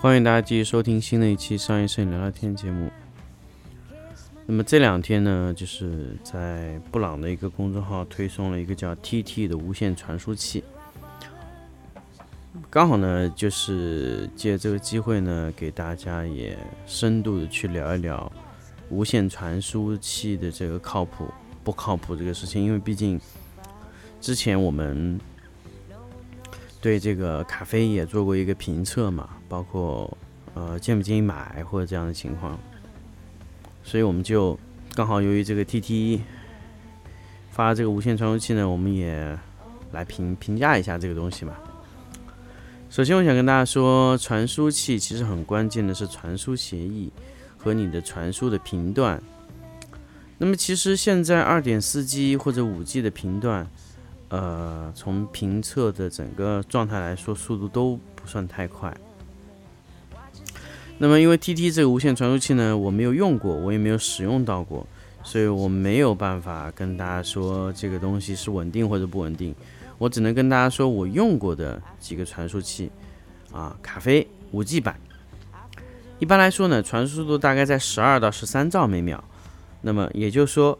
欢迎大家继续收听新的一期上一省聊聊天节目。那么这两天呢，就是在布朗的一个公众号推送了一个叫 TT 的无线传输器，刚好呢，就是借这个机会呢，给大家也深度的去聊一聊无线传输器的这个靠谱不靠谱这个事情，因为毕竟之前我们对这个咖啡也做过一个评测嘛，包括呃建不建议买或者这样的情况，所以我们就刚好由于这个 TT 发这个无线传输器呢，我们也来评评价一下这个东西吧。首先，我想跟大家说，传输器其实很关键的是传输协议和你的传输的频段。那么，其实现在二点四 G 或者五 G 的频段，呃，从评测的整个状态来说，速度都不算太快。那么，因为 TT 这个无线传输器呢，我没有用过，我也没有使用到过，所以我没有办法跟大家说这个东西是稳定或者不稳定。我只能跟大家说我用过的几个传输器，啊，咖啡五 G 版，一般来说呢，传输速度大概在十二到十三兆每秒。那么也就是说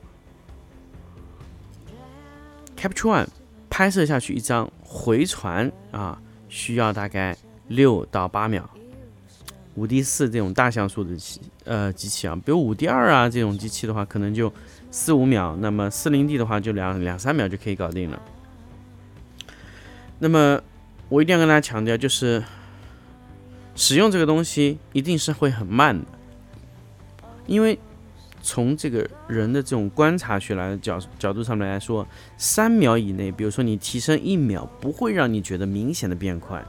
，Capture One 拍摄下去一张回传啊，需要大概六到八秒。五 D 四这种大像素的机呃机器啊，比如五 D 二啊这种机器的话，可能就四五秒；那么四零 D 的话，就两两三秒就可以搞定了。那么我一定要跟大家强调，就是使用这个东西一定是会很慢的，因为从这个人的这种观察学来的角角度上面来说，三秒以内，比如说你提升一秒，不会让你觉得明显的变快。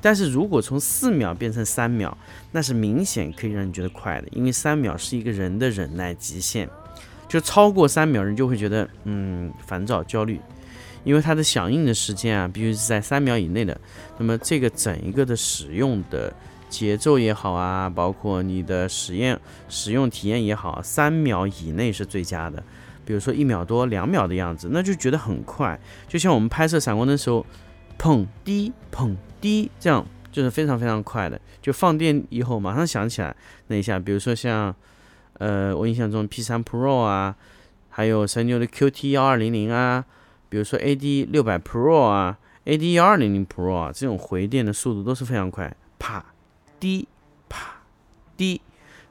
但是如果从四秒变成三秒，那是明显可以让你觉得快的，因为三秒是一个人的忍耐极限，就超过三秒，人就会觉得嗯烦躁、焦虑，因为它的响应的时间啊，必须是在三秒以内的。那么这个整一个的使用的节奏也好啊，包括你的实验使用体验也好，三秒以内是最佳的。比如说一秒多、两秒的样子，那就觉得很快，就像我们拍摄闪光灯的时候，砰滴砰滴，这样就是非常非常快的。就放电以后马上想起来那一下，比如说像呃我印象中 P3 Pro 啊，还有神牛的 QT 幺二零零啊，比如说 AD 六百 Pro 啊，AD 幺二零零 Pro 啊，这种回电的速度都是非常快，滴啪滴，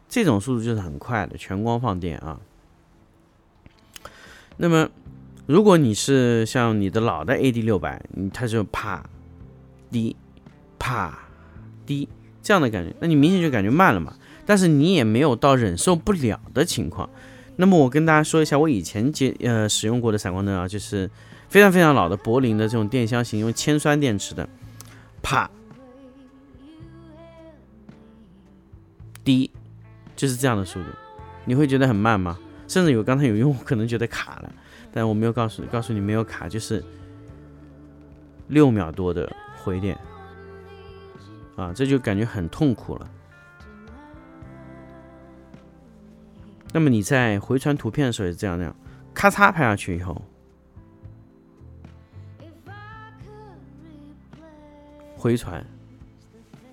这种速度就是很快的全光放电啊。那么如果你是像你的老的 AD 六百，它就啪滴啪滴这样的感觉，那你明显就感觉慢了嘛。但是你也没有到忍受不了的情况。那么我跟大家说一下，我以前接呃使用过的闪光灯啊，就是非常非常老的柏林的这种电箱型，用铅酸电池的，啪滴，就是这样的速度，你会觉得很慢吗？甚至有刚才有用户可能觉得卡了，但我没有告诉告诉你没有卡，就是六秒多的回电啊，这就感觉很痛苦了。那么你在回传图片的时候也是这样那样，咔嚓拍下去以后，回传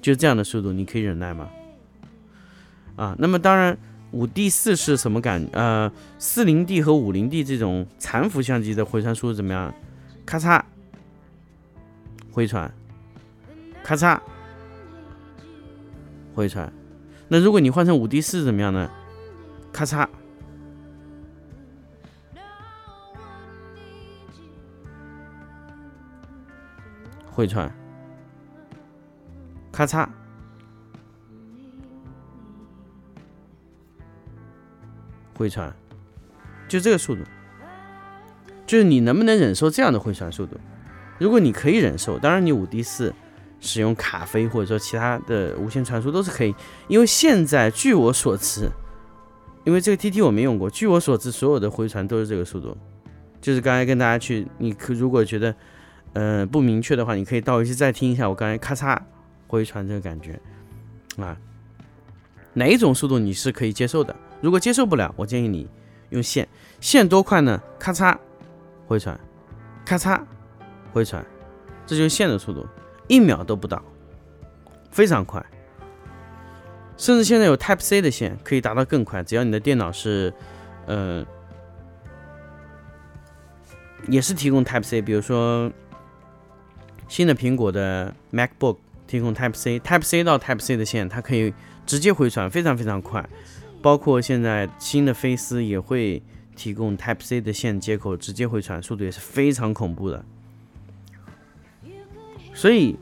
就这样的速度，你可以忍耐吗？啊，那么当然。五 D 四是什么感？呃，四零 D 和五零 D 这种残幅相机的回传速度怎么样？咔嚓，回传，咔嚓，回传。那如果你换成五 D 四怎么样呢？咔嚓，回传，咔嚓。回传，就这个速度，就是你能不能忍受这样的回传速度？如果你可以忍受，当然你五 D 四使用卡飞或者说其他的无线传输都是可以，因为现在据我所知，因为这个 TT 我没用过，据我所知，所有的回传都是这个速度。就是刚才跟大家去，你可如果觉得呃不明确的话，你可以倒回去再听一下我刚才咔嚓回传这个感觉啊，哪一种速度你是可以接受的？如果接受不了，我建议你用线，线多快呢？咔嚓回传，咔嚓回传，这就是线的速度，一秒都不到，非常快。甚至现在有 Type C 的线可以达到更快，只要你的电脑是，呃，也是提供 Type C，比如说新的苹果的 MacBook 提供 Type C，Type C 到 Type C 的线它可以直接回传，非常非常快。包括现在新的飞思也会提供 Type C 的线接口，直接回传，速度也是非常恐怖的。所以，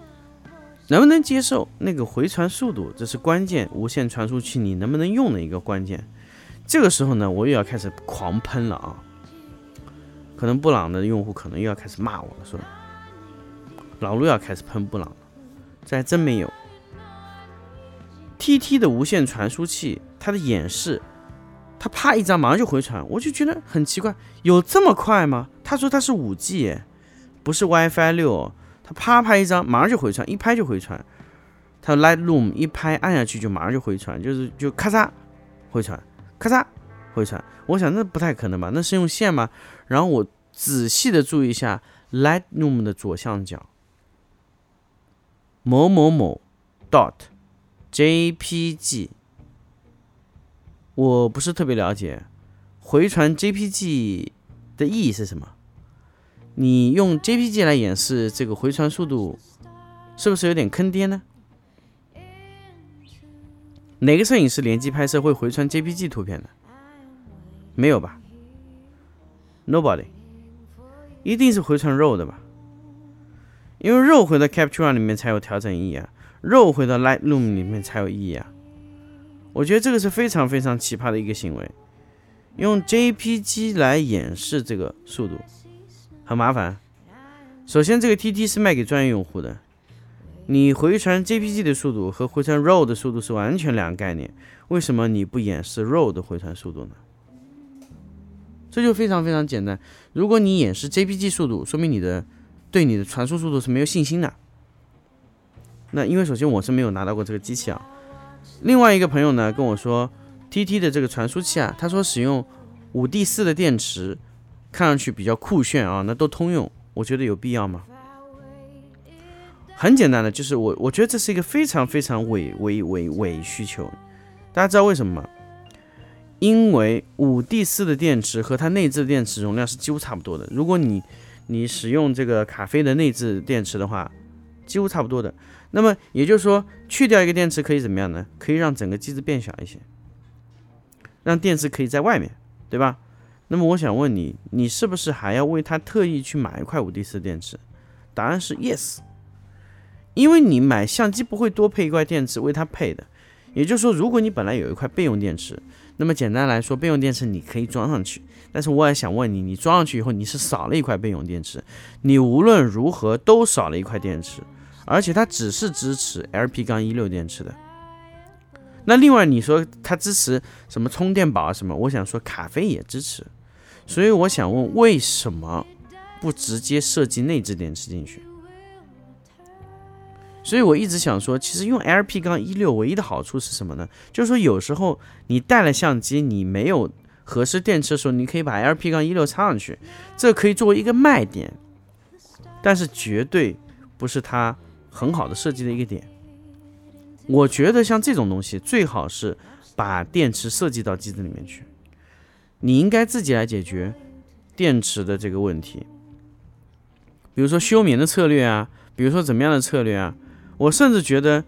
能不能接受那个回传速度，这是关键。无线传输器你能不能用的一个关键。这个时候呢，我又要开始狂喷了啊！可能布朗的用户可能又要开始骂我了，说老陆要开始喷布朗了，这还真没有。TT 的无线传输器，它的演示，它啪一张马上就回传，我就觉得很奇怪，有这么快吗？他说它是五 G，不是 WiFi 六，他啪啪一张马上就回传，一拍就回传。他 Lightroom 一拍按下去就马上就回传，就是就咔嚓回传，咔嚓回传。我想那不太可能吧？那是用线吗？然后我仔细的注意一下 Lightroom 的左上角，某某某 dot。JPG，我不是特别了解，回传 JPG 的意义是什么？你用 JPG 来演示这个回传速度，是不是有点坑爹呢？哪个摄影师联机拍摄会回传 JPG 图片的？没有吧？Nobody，一定是回传 RAW 的吧？因为 RAW 回到 Capture 里面才有调整意义啊。肉回到 Lightroom 里面才有意义啊！我觉得这个是非常非常奇葩的一个行为，用 JPG 来演示这个速度很麻烦。首先，这个 TT 是卖给专业用户的，你回传 JPG 的速度和回传 RAW 的速度是完全两个概念。为什么你不演示 RAW 的回传速度呢？这就非常非常简单。如果你演示 JPG 速度，说明你的对你的传输速度是没有信心的。那因为首先我是没有拿到过这个机器啊，另外一个朋友呢跟我说，TT 的这个传输器啊，他说使用五 D 四的电池，看上去比较酷炫啊，那都通用，我觉得有必要吗？很简单的，就是我我觉得这是一个非常非常伪伪伪伪需求，大家知道为什么吗？因为五 D 四的电池和它内置的电池容量是几乎差不多的，如果你你使用这个卡飞的内置电池的话，几乎差不多的。那么也就是说，去掉一个电池可以怎么样呢？可以让整个机子变小一些，让电池可以在外面，对吧？那么我想问你，你是不是还要为它特意去买一块五 D 四电池？答案是 yes，因为你买相机不会多配一块电池为它配的。也就是说，如果你本来有一块备用电池，那么简单来说，备用电池你可以装上去。但是我也想问你，你装上去以后，你是少了一块备用电池，你无论如何都少了一块电池。而且它只是支持 LP 杠一六电池的，那另外你说它支持什么充电宝啊什么？我想说卡飞也支持，所以我想问为什么不直接设计内置电池进去？所以我一直想说，其实用 LP 杠一六唯一的好处是什么呢？就是说有时候你带了相机，你没有合适电池的时候，你可以把 LP 杠一六插上去，这可以作为一个卖点，但是绝对不是它。很好的设计的一个点，我觉得像这种东西最好是把电池设计到机子里面去，你应该自己来解决电池的这个问题，比如说休眠的策略啊，比如说怎么样的策略啊，我甚至觉得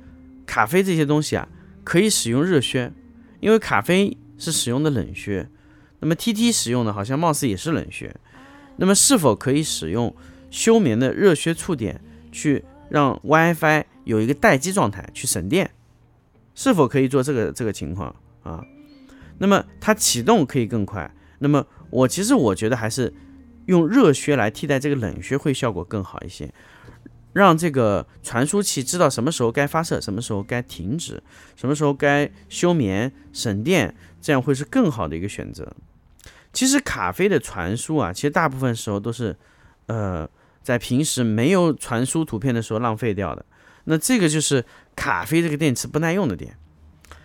卡飞这些东西啊可以使用热靴，因为卡飞是使用的冷靴，那么 TT 使用的好像貌似也是冷靴，那么是否可以使用休眠的热靴触点去？让 WiFi 有一个待机状态去省电，是否可以做这个这个情况啊？那么它启动可以更快。那么我其实我觉得还是用热靴来替代这个冷靴会效果更好一些，让这个传输器知道什么时候该发射，什么时候该停止，什么时候该休眠省电，这样会是更好的一个选择。其实卡飞的传输啊，其实大部分时候都是，呃，在平时没有传输图片的时候浪费掉的。那这个就是卡飞这个电池不耐用的点。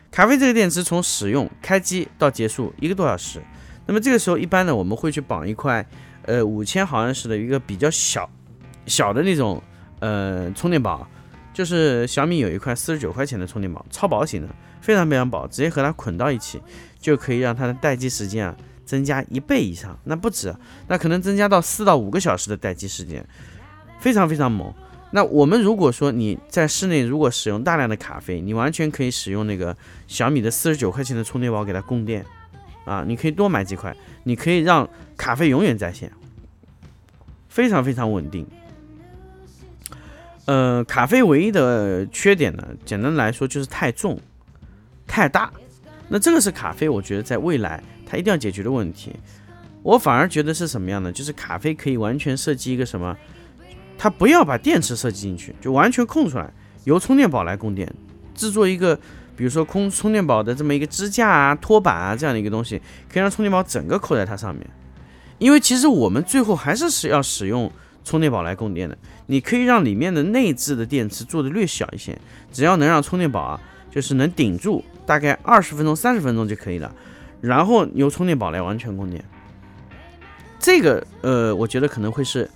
卡飞这个电池从使用开机到结束一个多小时。那么这个时候一般呢，我们会去绑一块，呃，五千毫安时的一个比较小小的那种呃充电宝，就是小米有一块四十九块钱的充电宝，超薄型的，非常非常薄，直接和它捆到一起，就可以让它的待机时间啊。增加一倍以上，那不止，那可能增加到四到五个小时的待机时间，非常非常猛。那我们如果说你在室内如果使用大量的卡飞，你完全可以使用那个小米的四十九块钱的充电宝给它供电啊，你可以多买几块，你可以让卡飞永远在线，非常非常稳定。呃，卡飞唯一的缺点呢，简单来说就是太重、太大。那这个是卡飞，我觉得在未来。它一定要解决的问题，我反而觉得是什么样的？就是卡飞可以完全设计一个什么？它不要把电池设计进去，就完全空出来，由充电宝来供电，制作一个，比如说空充电宝的这么一个支架啊、托板啊这样的一个东西，可以让充电宝整个扣在它上面。因为其实我们最后还是是要使用充电宝来供电的。你可以让里面的内置的电池做的略小一些，只要能让充电宝啊，就是能顶住大概二十分钟、三十分钟就可以了。然后由充电宝来完全供电，这个呃，我觉得可能会是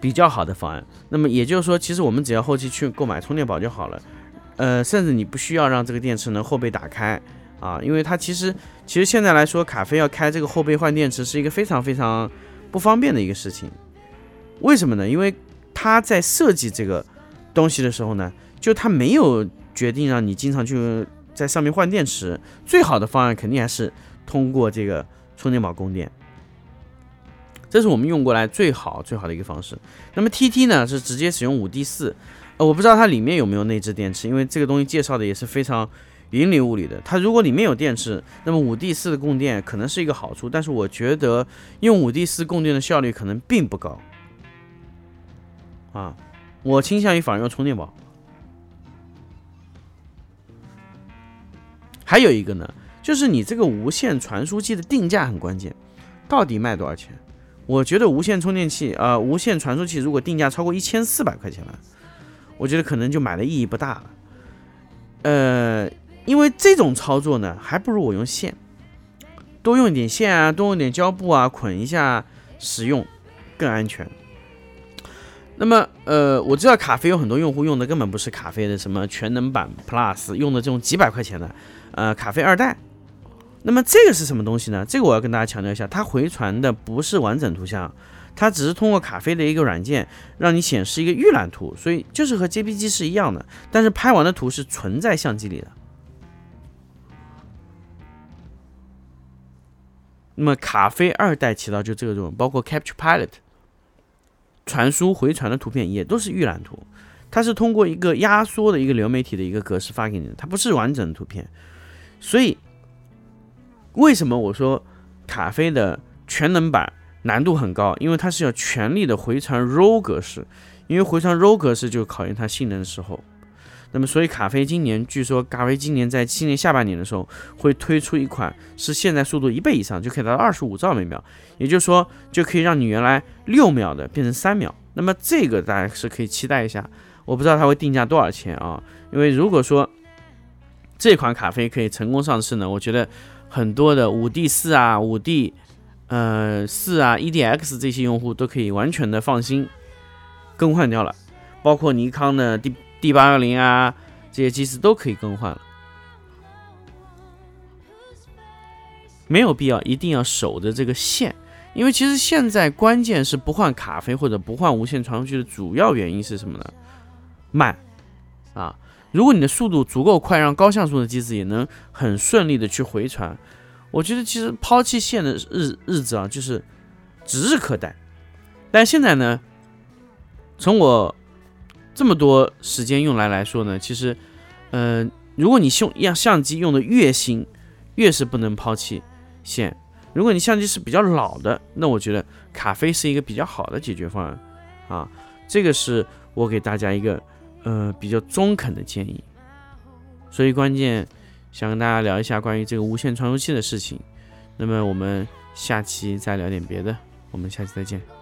比较好的方案。那么也就是说，其实我们只要后期去购买充电宝就好了，呃，甚至你不需要让这个电池能后背打开啊，因为它其实其实现在来说，卡飞要开这个后背换电池是一个非常非常不方便的一个事情。为什么呢？因为它在设计这个东西的时候呢，就它没有决定让你经常去。在上面换电池，最好的方案肯定还是通过这个充电宝供电，这是我们用过来最好最好的一个方式。那么 TT 呢是直接使用五 D 四，呃，我不知道它里面有没有内置电池，因为这个东西介绍的也是非常云里雾里的。它如果里面有电池，那么五 D 四的供电可能是一个好处，但是我觉得用五 D 四供电的效率可能并不高，啊，我倾向于反而用充电宝。还有一个呢，就是你这个无线传输器的定价很关键，到底卖多少钱？我觉得无线充电器啊，无线传输器如果定价超过一千四百块钱了，我觉得可能就买的意义不大了。呃，因为这种操作呢，还不如我用线，多用一点线啊，多用点胶布啊，捆一下使用更安全。那么，呃，我知道卡飞有很多用户用的根本不是卡飞的什么全能版 Plus，用的这种几百块钱的。呃，卡飞二代，那么这个是什么东西呢？这个我要跟大家强调一下，它回传的不是完整图像，它只是通过卡飞的一个软件让你显示一个预览图，所以就是和 JPG 是一样的，但是拍完的图是存在相机里的。那么卡飞二代起到就这个作用，包括 Capture Pilot 传输回传的图片也都是预览图，它是通过一个压缩的一个流媒体的一个格式发给你的，它不是完整的图片。所以，为什么我说卡飞的全能版难度很高？因为它是要全力的回传 RAW 格式，因为回传 RAW 格式就考验它性能的时候。那么，所以卡飞今年据说卡飞今年在今年下半年的时候会推出一款是现在速度一倍以上，就可以达到二十五兆每秒，也就是说就可以让你原来六秒的变成三秒。那么这个大家是可以期待一下，我不知道它会定价多少钱啊？因为如果说这款卡飞可以成功上市呢？我觉得很多的五 D 四啊、五 D 呃四啊、EDX 这些用户都可以完全的放心更换掉了，包括尼康的 D D 八幺零啊这些机子都可以更换了，没有必要一定要守着这个线，因为其实现在关键是不换卡飞或者不换无线传输器的主要原因是什么呢？慢啊。如果你的速度足够快，让高像素的机子也能很顺利的去回传，我觉得其实抛弃线的日日子啊，就是指日可待。但现在呢，从我这么多时间用来来说呢，其实，嗯，如果你用样相机用的越新，越是不能抛弃线。如果你相机是比较老的，那我觉得卡飞是一个比较好的解决方案啊。这个是我给大家一个呃比较中肯的建议。所以关键想跟大家聊一下关于这个无线传输器的事情。那么我们下期再聊点别的。我们下期再见。